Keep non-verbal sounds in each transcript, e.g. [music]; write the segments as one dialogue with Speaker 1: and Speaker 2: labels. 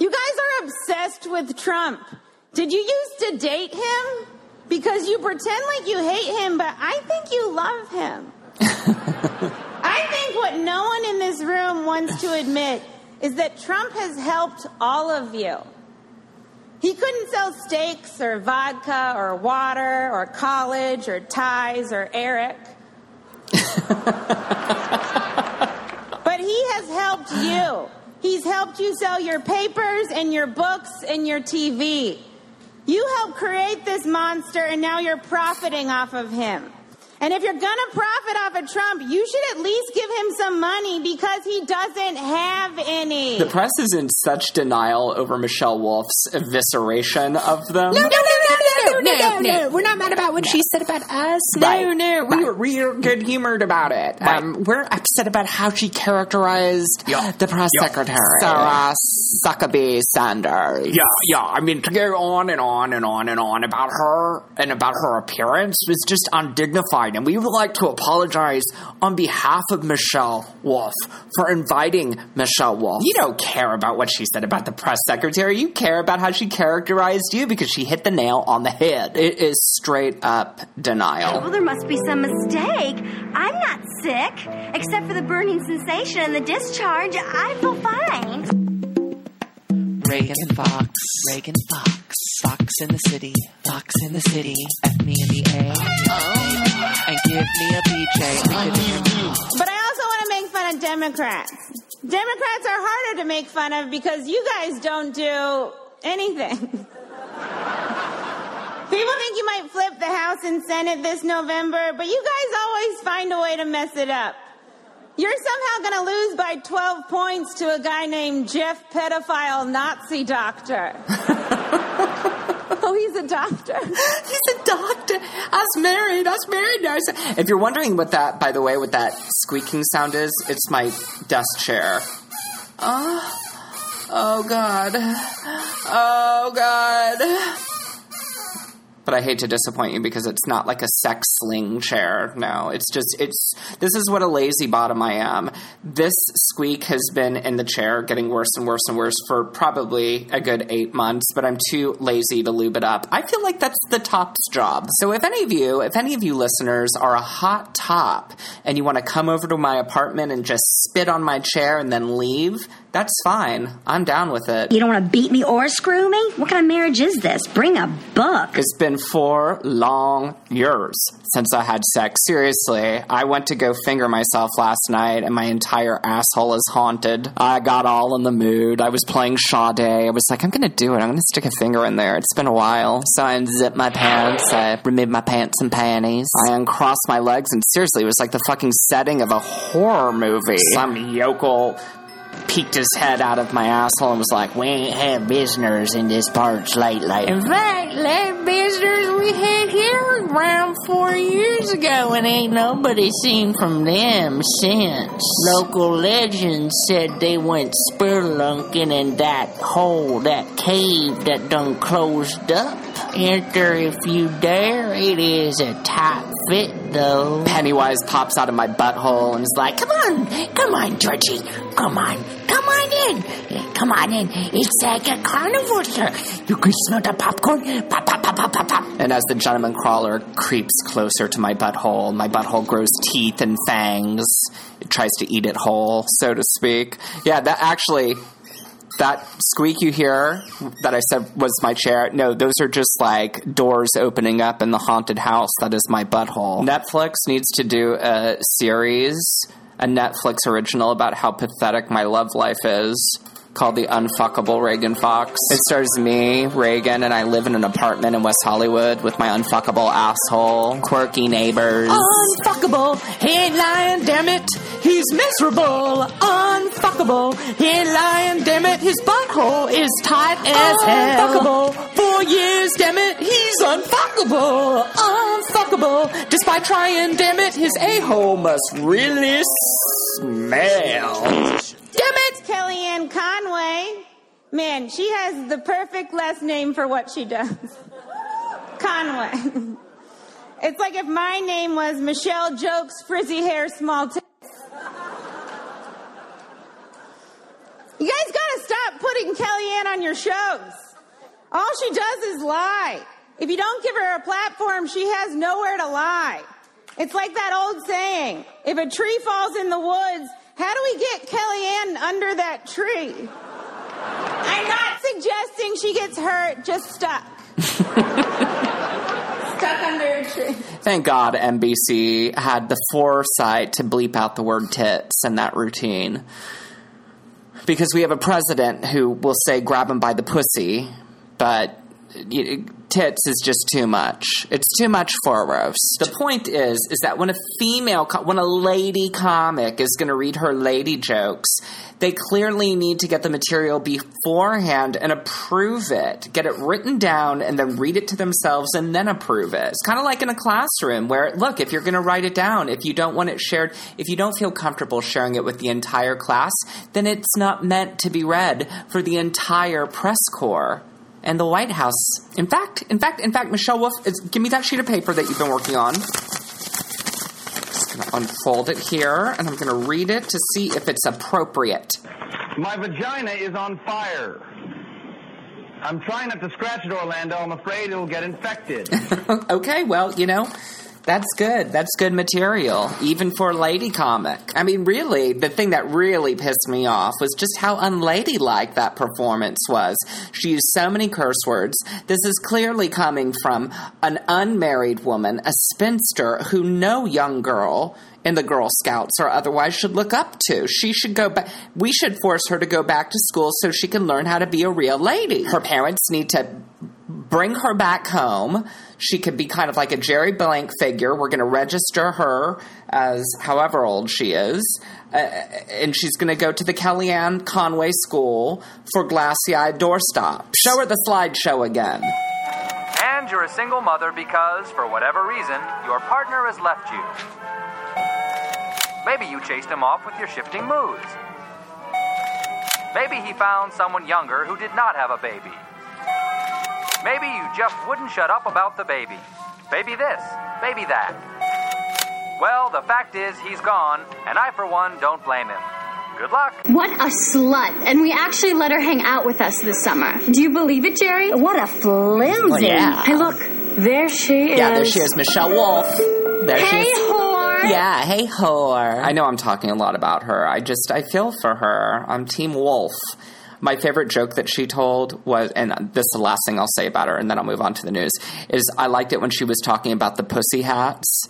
Speaker 1: You guys are obsessed with Trump. Did you used to date him? Because you pretend like you hate him, but I think you love him. [laughs] I think what no one in this room wants to admit is that Trump has helped all of you. He couldn't sell steaks or vodka or water or college or ties or Eric. [laughs] but he has helped you. He's helped you sell your papers and your books and your TV. You helped create this monster and now you're profiting off of him. And if you're gonna profit off of Trump, you should at least give him some money because he doesn't have any.
Speaker 2: The press is in such denial over Michelle Wolf's evisceration of them.
Speaker 3: No, no, no, no, no, no, no, no. We're not mad about what she said about us. No,
Speaker 2: Right.
Speaker 3: no. We
Speaker 2: Right.
Speaker 3: were real good humored about it. Um, we're upset about how she characterized
Speaker 2: Yeah.
Speaker 3: the press
Speaker 2: Yeah.
Speaker 3: secretary.
Speaker 2: Sarah
Speaker 3: Suckaby Sanders.
Speaker 2: Yeah, yeah. I mean, to go on and on and on and on about her and about her appearance was just undignified. And we would like to apologize on behalf of Michelle Wolf for inviting Michelle Wolf. You don't care about what she said about the press secretary. You care about how she characterized you because she hit the nail on the head. It is straight up denial.
Speaker 4: Well, there must be some mistake. I'm not sick. Except for the burning sensation and the discharge, I feel fine.
Speaker 5: Reagan Fox, Reagan Fox, Fox in the city, Fox in the city, F me in the A, and give me a BJ. Make a difference.
Speaker 1: But I also want to make fun of Democrats. Democrats are harder to make fun of because you guys don't do anything. [laughs] People think you might flip the House and Senate this November, but you guys always find a way to mess it up. You're somehow going to lose by 12 points to a guy named Jeff Pedophile Nazi Doctor. [laughs] oh, he's a doctor. [laughs]
Speaker 2: He's a doctor. I was married. I was married. If you're wondering what that, by the way, what that squeaking sound is, it's my desk chair. Oh, oh God. Oh God. But I hate to disappoint you because it's not like a sex sling chair. No, it's just, it's, this is what a lazy bottom I am. This squeak has been in the chair getting worse and worse and worse for probably a good eight months, but I'm too lazy to lube it up. I feel like that's the top's job. So if any of you, if any of you listeners are a hot top and you want to come over to my apartment and just spit on my chair and then leave, that's fine. I'm down with it.
Speaker 4: You don't want to beat me or screw me? What kind of marriage is this? Bring a book.
Speaker 2: It's been four long years since I had sex. Seriously, I went to go finger myself last night and my entire asshole is haunted. I got all in the mood. I was playing Sade. I was like, I'm gonna do it. I'm gonna stick a finger in there. It's been a while. So I unzipped my pants. I removed my pants and panties. I uncrossed my legs and seriously, it was like the fucking setting of a horror movie. Some yokel peeked his head out of my asshole and was like,
Speaker 6: We ain't had visitors in this parts lately.
Speaker 5: In fact, that visitors we had here around four years ago, and ain't nobody seen from them since. Local legends said they went spelunking in that hole, that cave that done closed up. Enter if you dare. It is a tight fit, though.
Speaker 2: Pennywise pops out of my butthole and is like,
Speaker 6: Come on, come on, Georgie. Come on, come on in. Come on in. It's like a carnival, sir. You can smell the popcorn. Pop, pop, pop, pop, pop, pop.
Speaker 2: And as the gentleman crawler creeps closer to my butthole, my butthole grows teeth and fangs. It tries to eat it whole, so to speak. Yeah, that actually, that squeak you hear that I said was my chair, no, those are just like doors opening up in the haunted house. That is my butthole. Netflix needs to do a series, a Netflix original about how pathetic my love life is. Called the unfuckable Reagan Fox. It stars me, Reagan, and I live in an apartment in West Hollywood with my unfuckable asshole, quirky neighbors.
Speaker 5: Unfuckable, he ain't lying, damn it, he's miserable. Unfuckable, he ain't lying, damn it, his butthole is tight as hell. Unfuckable, four years, damn it, he's unfuckable. Unfuckable, despite trying, damn it, his a-hole must really smell.
Speaker 1: Conway. Man, she has the perfect last name for what she does. [laughs] Conway. [laughs] It's like if my name was Michelle Jokes Frizzy Hair Small Tits. You guys gotta stop putting Kellyanne on your shows. All she does is lie. If you don't give her a platform, she has nowhere to lie. It's like that old saying if a tree falls in the woods, how do we get Kellyanne under that tree? I'm not suggesting she gets hurt, just stuck. [laughs] stuck under a tree.
Speaker 2: Thank God NBC had the foresight to bleep out the word tits in that routine. Because we have a president who will say grab him by the pussy, but tits is just too much. It's too much for roast. The point is, is that when a female, when a lady comic is going to read her lady jokes, they clearly need to get the material beforehand and approve it. Get it written down and then read it to themselves and then approve it. It's kind of like in a classroom where, look, if you're going to write it down, if you don't want it shared, if you don't feel comfortable sharing it with the entire class, then it's not meant to be read for the entire press corps and the White House. In fact, in fact, in fact, Michelle Wolf, give me that sheet of paper that you've been working on. I'm just gonna unfold it here, and I'm gonna read it to see if it's appropriate.
Speaker 7: My vagina is on fire. I'm trying not to scratch it, Orlando. I'm afraid it'll get infected. [laughs]
Speaker 2: okay, well, you know, that's good. That's good material, even for a lady comic. I mean, really, the thing that really pissed me off was just how unladylike that performance was. She used so many curse words. This is clearly coming from an unmarried woman, a spinster who no young girl in the Girl Scouts or otherwise should look up to. She should go back. We should force her to go back to school so she can learn how to be a real lady. Her parents need to bring her back home. She could be kind of like a Jerry Blank figure. We're going to register her as however old she is. Uh, and she's going to go to the Kellyanne Conway School for glassy eyed doorstop. Show her the slideshow again.
Speaker 8: And you're a single mother because, for whatever reason, your partner has left you. Maybe you chased him off with your shifting moods. Maybe he found someone younger who did not have a baby. Maybe you just wouldn't shut up about the baby. Baby this, baby that. Well, the fact is, he's gone, and I, for one, don't blame him. Good luck.
Speaker 9: What a slut. And we actually let her hang out with us this summer. Do you believe it, Jerry?
Speaker 4: What a flimsy.
Speaker 2: Well, yeah.
Speaker 9: Hey, look. There she is.
Speaker 2: Yeah, there she is, Michelle Wolf. There she
Speaker 9: Hey,
Speaker 2: is.
Speaker 9: whore.
Speaker 2: Yeah, hey whore. I know I'm talking a lot about her. I just I feel for her. I'm Team Wolf. My favorite joke that she told was, and this is the last thing I'll say about her, and then I'll move on to the news. Is I liked it when she was talking about the pussy hats,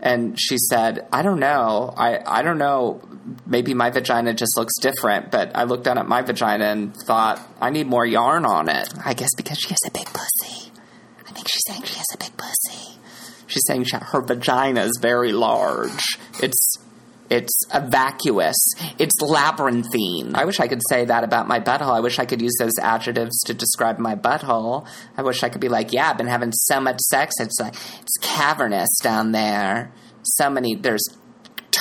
Speaker 2: and she said, "I don't know. I I don't know. Maybe my vagina just looks different, but I looked down at my vagina and thought I need more yarn on it. I guess because she has a big pussy. I think she's saying she has a big pussy." She's saying she, her vagina is very large. It's it's a vacuous. It's labyrinthine. I wish I could say that about my butthole. I wish I could use those adjectives to describe my butthole. I wish I could be like, yeah, I've been having so much sex. It's like it's cavernous down there. So many there's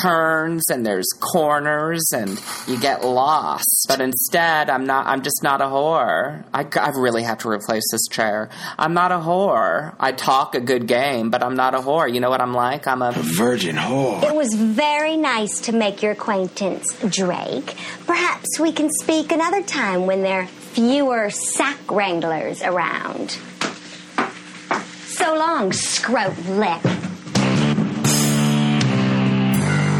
Speaker 2: turns and there's corners and you get lost. But instead, I'm not. I'm just not a whore. I, I really have to replace this chair. I'm not a whore. I talk a good game, but I'm not a whore. You know what I'm like? I'm a
Speaker 7: Virgin whore.
Speaker 4: It was very nice to make your acquaintance, Drake. Perhaps we can speak another time when there are fewer sack wranglers around. So long, scrote lick.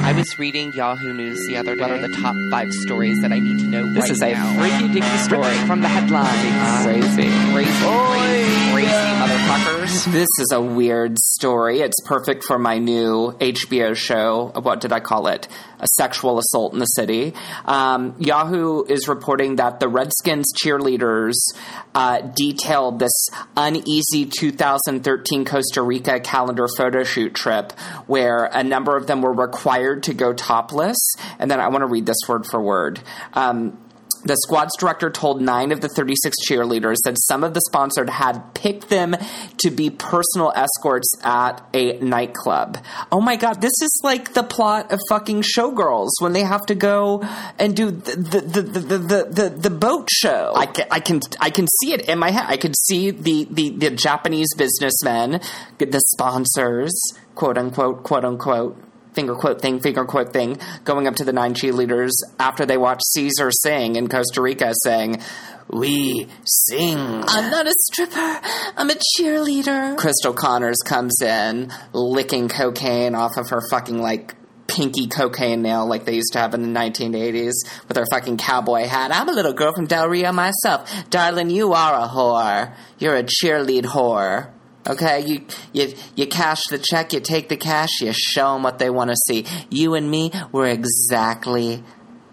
Speaker 10: I mm. was reading Yahoo News the other day. What are the top five stories that I need to know
Speaker 2: This
Speaker 10: right
Speaker 2: is a
Speaker 10: now?
Speaker 2: freaky dicky story
Speaker 10: from the headlines.
Speaker 2: Crazy.
Speaker 10: Crazy, crazy, crazy motherfuckers.
Speaker 2: This is a weird story. It's perfect for my new HBO show. What did I call it? A sexual assault in the city. Um, Yahoo is reporting that the Redskins cheerleaders uh, detailed this uneasy 2013 Costa Rica calendar photo shoot trip where a number of them were required to go topless. And then I want to read this word for word. Um, the squad's director told nine of the 36 cheerleaders that some of the sponsors had picked them to be personal escorts at a nightclub. Oh my god, this is like the plot of fucking Showgirls when they have to go and do the the the the, the, the, the boat show. I can, I can I can see it in my head. I can see the the, the Japanese businessmen, the sponsors, quote unquote, quote unquote finger quote thing, finger quote thing, going up to the nine cheerleaders after they watched Caesar sing in Costa Rica saying, we sing.
Speaker 10: I'm not a stripper. I'm a cheerleader.
Speaker 2: Cristal Connors comes in, licking cocaine off of her fucking like pinky cocaine nail like they used to have in the 1980s with her fucking cowboy hat. I'm a little girl from Del Rio myself. Darling, you are a whore. You're a cheerlead whore. Okay, you you you cash the check, you take the cash, you show them what they want to see. You and me, we're exactly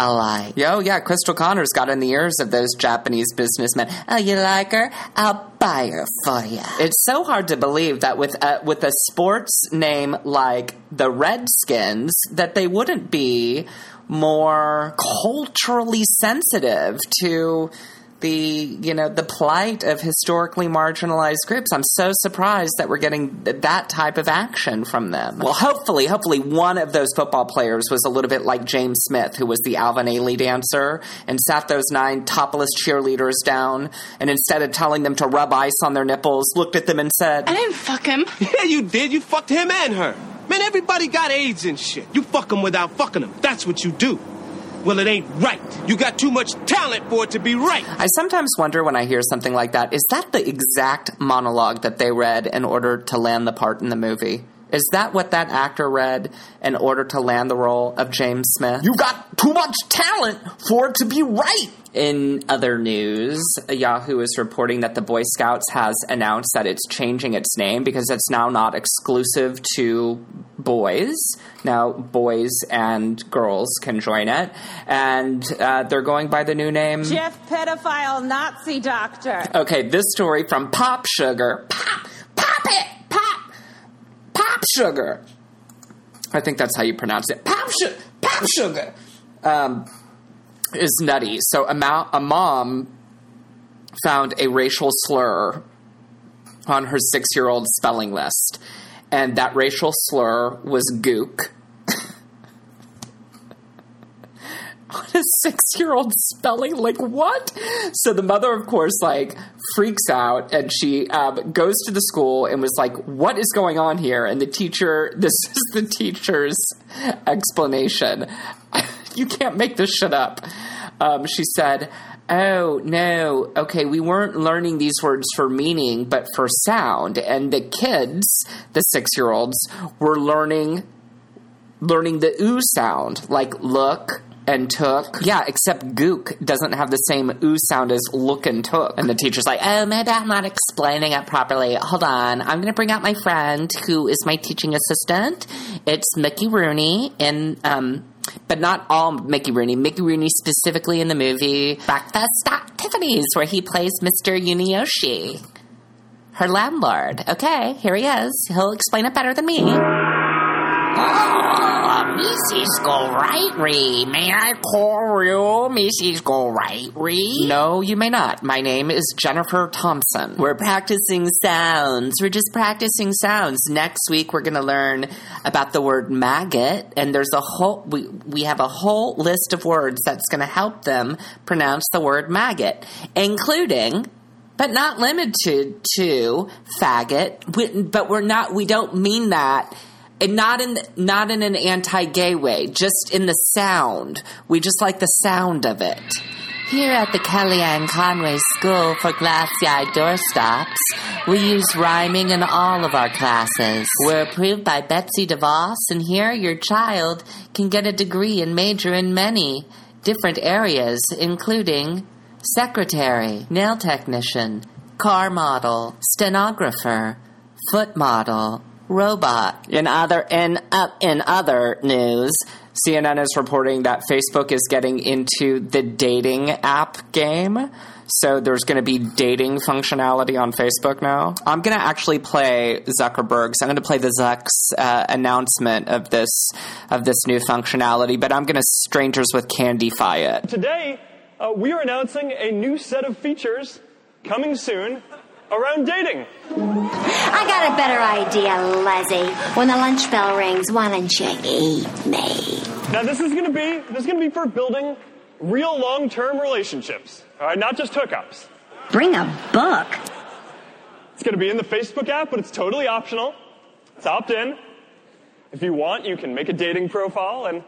Speaker 2: alike. Yo, yeah, Cristal Connors got in the ears of those Japanese businessmen. Oh, you like her? I'll buy her for you. It's so hard to believe that with a, with a sports name like the Redskins, that they wouldn't be more culturally sensitive to the you know the plight of historically marginalized groups. I'm so surprised that we're getting th- that type of action from them. Well, hopefully, hopefully one of those football players was a little bit like James Smith, who was the Alvin Ailey dancer and sat those nine topless cheerleaders down, and instead of telling them to rub ice on their nipples, looked at them and said,
Speaker 11: I didn't fuck him. [laughs]
Speaker 12: Yeah, you did. You fucked him and her. Man, everybody got AIDS and shit. You fuck them without fucking them. That's what you do. Well, it ain't right. You got too much talent for it to be right.
Speaker 2: I sometimes wonder when I hear something like that, is that the exact monologue that they read in order to land the part in the movie? Is that what that actor read in order to land the role of James Smith?
Speaker 3: You got too much talent for it to be right.
Speaker 2: In other news, Yahoo is reporting that the Boy Scouts has announced that it's changing its name because it's now not exclusive to boys. Now, boys and girls can join it. And uh, they're going by the new name.
Speaker 1: Jeff Pedophile Nazi Doctor.
Speaker 2: Okay, this story from Pop Sugar. Pop, pop it! Pop! Pop Sugar! I think that's how you pronounce it. Pop, su- pop Sugar! Um, is nutty. So a, ma- a mom found a racial slur on her six year old spelling list, and that racial slur was gook. On a six year old spelling like what? So the mother of course like freaks out and she um, goes to the school and was like what is going on here? And the teacher [laughs] this is the teacher's explanation. [laughs] You can't make this shit up. Um, she said oh no. Okay we weren't learning these words for meaning but for sound. And the kids the six year olds were learning learning the oo sound like look and took. Yeah, except gook doesn't have the same oo sound as look and took. And the teacher's like, oh, maybe I'm not explaining it properly. Hold on. I'm going to bring out my friend who is my teaching assistant. It's Mickey Rooney in, um, but not all Mickey Rooney. Mickey Rooney specifically in the movie Breakfast at Tiffany's, where he plays Mr. Yunioshi, her landlord. Okay, here he is. He'll explain it better than me.
Speaker 6: Oh, Mrs. Gorightry. May I call you Mrs. Gorightry?
Speaker 2: No, you may not. My name is Jennifer Thompson. We're practicing sounds. We're just practicing sounds. Next week we're going to learn about the word maggot and there's a whole we we have a whole list of words that's going to help them pronounce the word maggot, including but not limited to faggot. We, but we're not we don't mean that and not in not in an anti-gay way, just in the sound. We just like the sound of it. Here at the Kellyanne Conway School for Glassy-Eyed Doorstops, we use rhyming in all of our classes. We're approved by Betsy DeVos, and here your child can get a degree and major in many different areas, including secretary, nail technician, car model, stenographer, foot model, robot. In other in uh, in other news, CNN is reporting that Facebook is getting into the dating app game. So there's going to be dating functionality on Facebook now. I'm going to actually play Zuckerberg's. I'm going to play the Zuck's uh, announcement of this of this new functionality, but I'm going to strangers with Candyfy it.
Speaker 13: Today, uh, we are announcing a new set of features coming soon around dating.
Speaker 4: I got a better idea, Leslie. When the lunch bell rings, why don't you eat me?
Speaker 13: Now, this is going to be this is going to be for building real long-term relationships. All right, not just hookups.
Speaker 4: Bring a book.
Speaker 13: It's going to be in the Facebook app, but it's totally optional. It's opt-in. If you want, you can make a dating profile and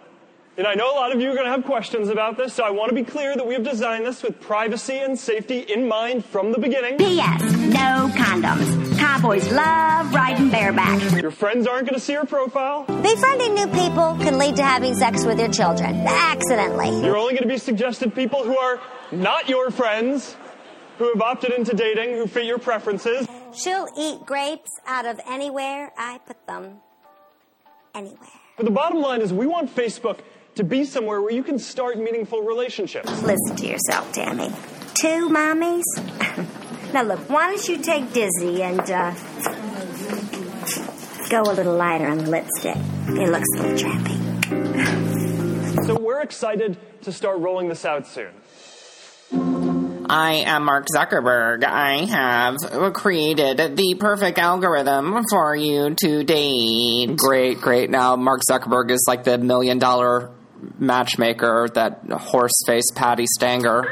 Speaker 13: And I know a lot of you are going to have questions about this, so I want to be clear that we have designed this with privacy and safety in mind from the beginning.
Speaker 4: P.S. No condoms. Cowboys love riding bareback.
Speaker 13: Your friends aren't going to see your profile.
Speaker 4: Befriending new people can lead to having sex with your children. Accidentally.
Speaker 13: You're only going to be suggested people who are not your friends, who have opted into dating, who fit your preferences.
Speaker 4: She'll eat grapes out of anywhere I put them. Anywhere.
Speaker 13: But the bottom line is we want Facebook to be somewhere where you can start meaningful relationships.
Speaker 4: Listen to yourself, Tammy. Two mommies? [laughs] now look, why don't you take Dizzy and uh, go a little lighter on the lipstick? It looks a little trappy.
Speaker 13: So we're excited to start rolling this out soon.
Speaker 3: I am Mark Zuckerberg. I have created the perfect algorithm for you to date.
Speaker 2: Great, great. Now Mark Zuckerberg is like the million dollar matchmaker, that horse face Patti Stanger.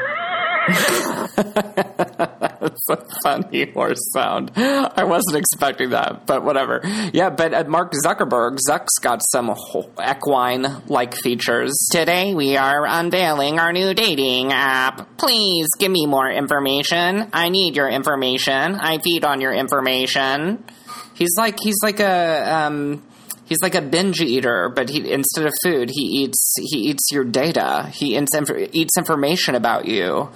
Speaker 2: [laughs] That's a funny horse sound. I wasn't expecting that, but whatever. Yeah, but Mark Zuckerberg, Zuck's got some equine like features.
Speaker 3: Today we are unveiling our new dating app. Please give me more information. I need your information. I feed on your information.
Speaker 2: He's like he's like a um, he's like a binge eater, but he instead of food, he eats he eats your data. He eats, eats information about you.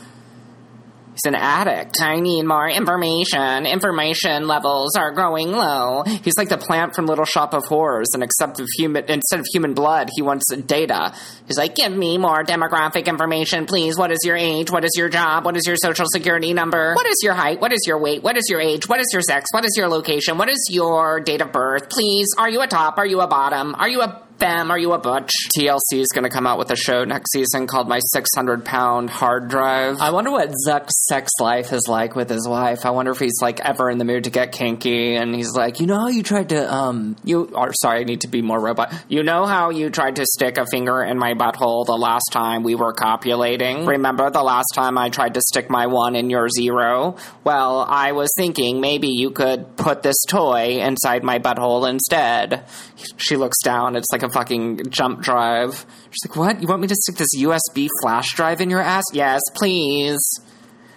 Speaker 2: He's an addict.
Speaker 3: I need more information. Information levels are growing low.
Speaker 2: He's like the plant from Little Shop of Horrors, and except of human instead of human blood, he wants data.
Speaker 3: He's like, give me more demographic information, please. What is your age? What is your job? What is your social security number? What is your height? What is your weight? What is your age? What is your sex? What is your location? What is your date of birth? Please, are you a top? Are you a bottom? Are you a femme? Are you a butch?
Speaker 2: TLC is going to come out with a show next season called My 600 Pound Hard Drive. I wonder what Zuck's sex life is like with his wife. I wonder if he's like ever in the mood to get kinky and he's like, you know how you tried to, um, you are sorry, I need to be more robot.
Speaker 3: You know how you tried to stick a finger in my butthole the last time we were copulating? Remember the last time I tried to stick my one in your zero? Well, I was thinking maybe you could put this toy inside my butthole instead.
Speaker 2: She looks down. It's like a fucking jump drive. She's like, "What? You want me to stick this USB flash drive in your ass?"
Speaker 3: Yes, please.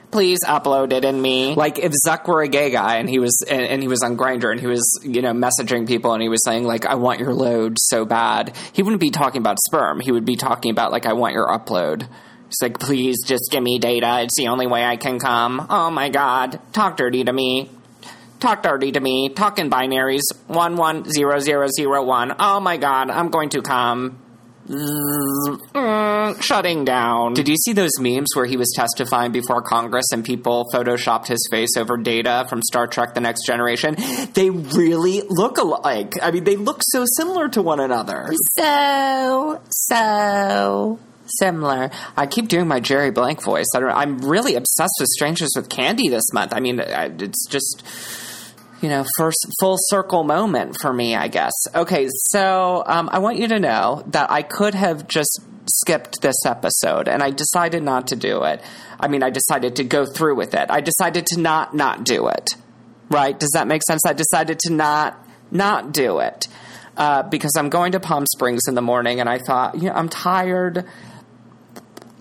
Speaker 3: Please upload it in me.
Speaker 2: Like if Zuck were a gay guy and he was and, and he was on Grindr and he was you know messaging people and he was saying like I want your load so bad, he wouldn't be talking about sperm. He would be talking about like I want your upload.
Speaker 3: He's like, please just give me data. It's the only way I can come. Oh my god, talk dirty to me. Talk dirty to me. Talk in binaries. One one zero zero zero one. Oh my god, I'm going to come. Mm, shutting down.
Speaker 2: Did you see those memes where he was testifying before Congress and people photoshopped his face over data from Star Trek The Next Generation? They really look alike. I mean, they look so similar to one another.
Speaker 3: So, so similar.
Speaker 2: I keep doing my Jerry Blank voice. I am really obsessed with Strangers with Candy this month. I mean, it's just you know, first full circle moment for me, I guess. Okay, so um, I want you to know that I could have just skipped this episode, and I decided not to do it. I mean, I decided to go through with it. I decided to not not do it. Right? Does that make sense? I decided to not not do it uh, because I'm going to Palm Springs in the morning, and I thought, you know, I'm tired.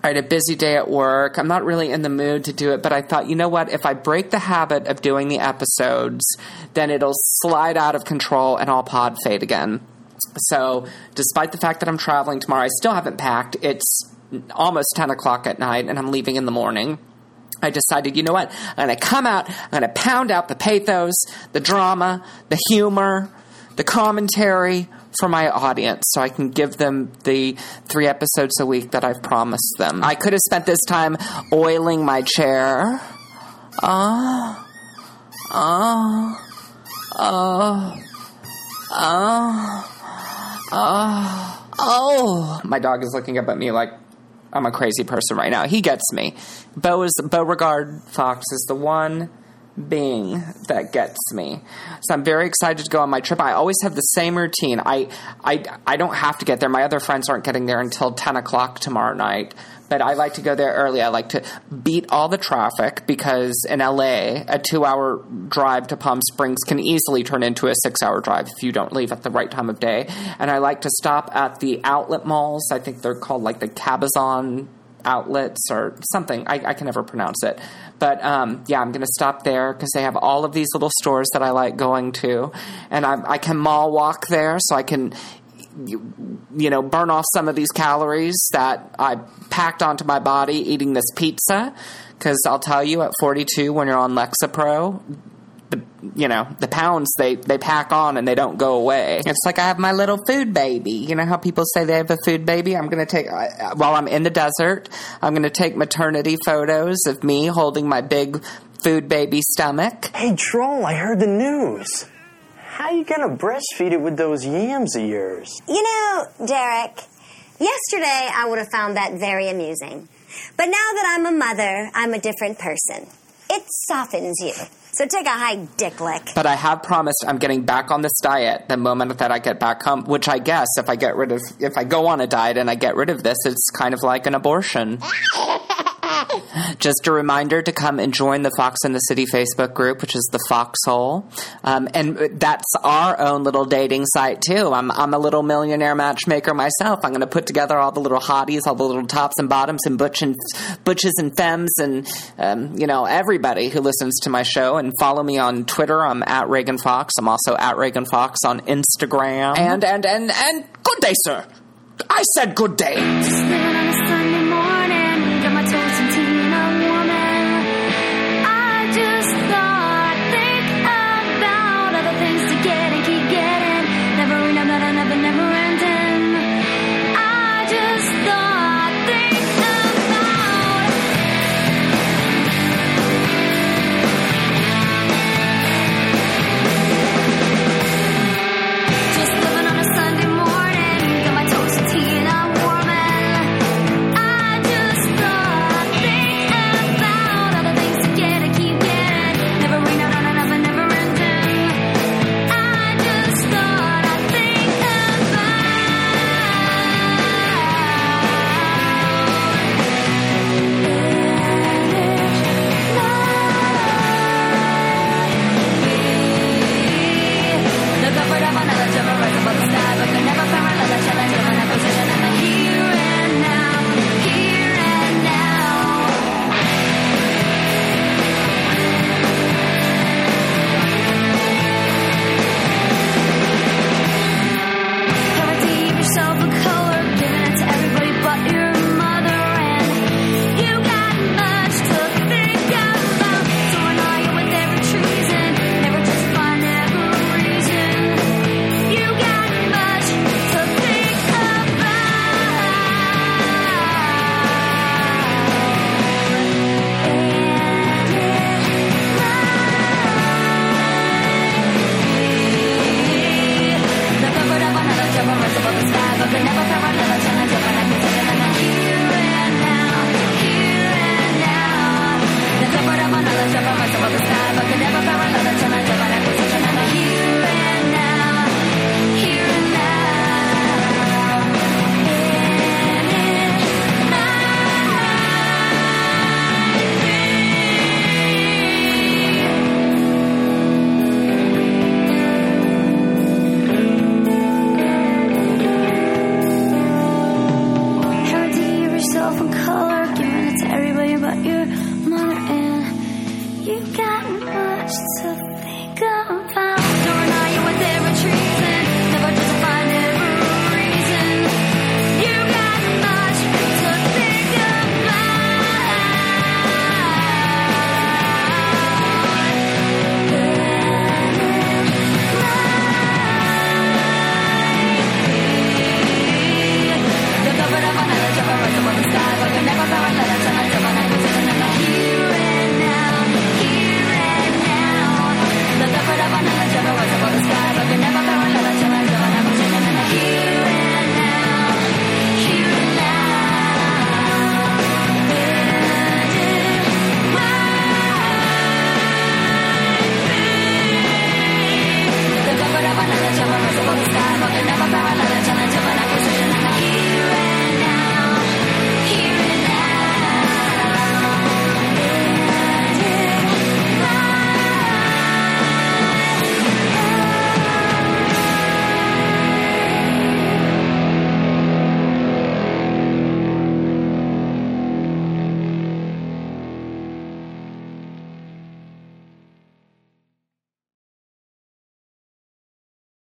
Speaker 2: I had a busy day at work. I'm not really in the mood to do it, but I thought, you know what? If I break the habit of doing the episodes, then it'll slide out of control and I'll pod fade again. So, despite the fact that I'm traveling tomorrow, I still haven't packed. It's almost 10 o'clock at night and I'm leaving in the morning. I decided, you know what? I'm going to come out, I'm going to pound out the pathos, the drama, the humor, the commentary for my audience so I can give them the three episodes a week that I've promised them. I could have spent this time oiling my chair. Ah, ah, ah, ah, ah. Oh, my dog is looking up at me like I'm a crazy person right now. He gets me. Bo is Beauregard Fox is the one being that gets me. So I'm very excited to go on my trip. I always have the same routine. I I I don't have to get there. My other friends aren't getting there until ten o'clock tomorrow night.
Speaker 9: but I like to go there early. I like to beat all the traffic because in LA, a two hour drive to Palm Springs can easily turn into a six hour drive if you don't leave at the right time of day. And I like to stop at the outlet malls. I think they're called like the Cabazon outlets or something. I, I can never pronounce it. But um, yeah, I'm going to stop there because they have all of these little stores that I like going to. And I, I can mall walk there so I can you, you know, burn off some of these calories that I packed onto my body eating this pizza. Because I'll tell you, at 42, when you're on Lexapro, the you know the pounds they they pack on and they don't go away. It's like I have my little food baby. You know how people say they have a food baby. I'm going to take I- while I'm in the desert. I'm going to take maternity photos of me holding my big food baby stomach.
Speaker 11: Hey, Troll, I heard the news. How you gonna breastfeed it with those yams of yours?
Speaker 4: You know, Derek, yesterday I would have found that very amusing. But now that I'm a mother, I'm a different person. It softens you. So take a high dick lick.
Speaker 9: But I have promised I'm getting back on this diet the moment that I get back home. Which I guess if I get rid of, if I go on a diet and I get rid of this, it's kind of like an abortion. [laughs] [laughs] Just a reminder to come and join the Fox in the City Facebook group, which is the Foxhole, um, and that's our own little dating site too. I'm I'm a little millionaire matchmaker myself. I'm going to put together all the little hotties, all the little tops and bottoms, and butch and butches and femmes, and um, you know everybody who listens to my show. And follow me on Twitter. I'm at Reagan Fox. I'm also at Reagan Fox on Instagram. And and and and good day, sir. I said good day.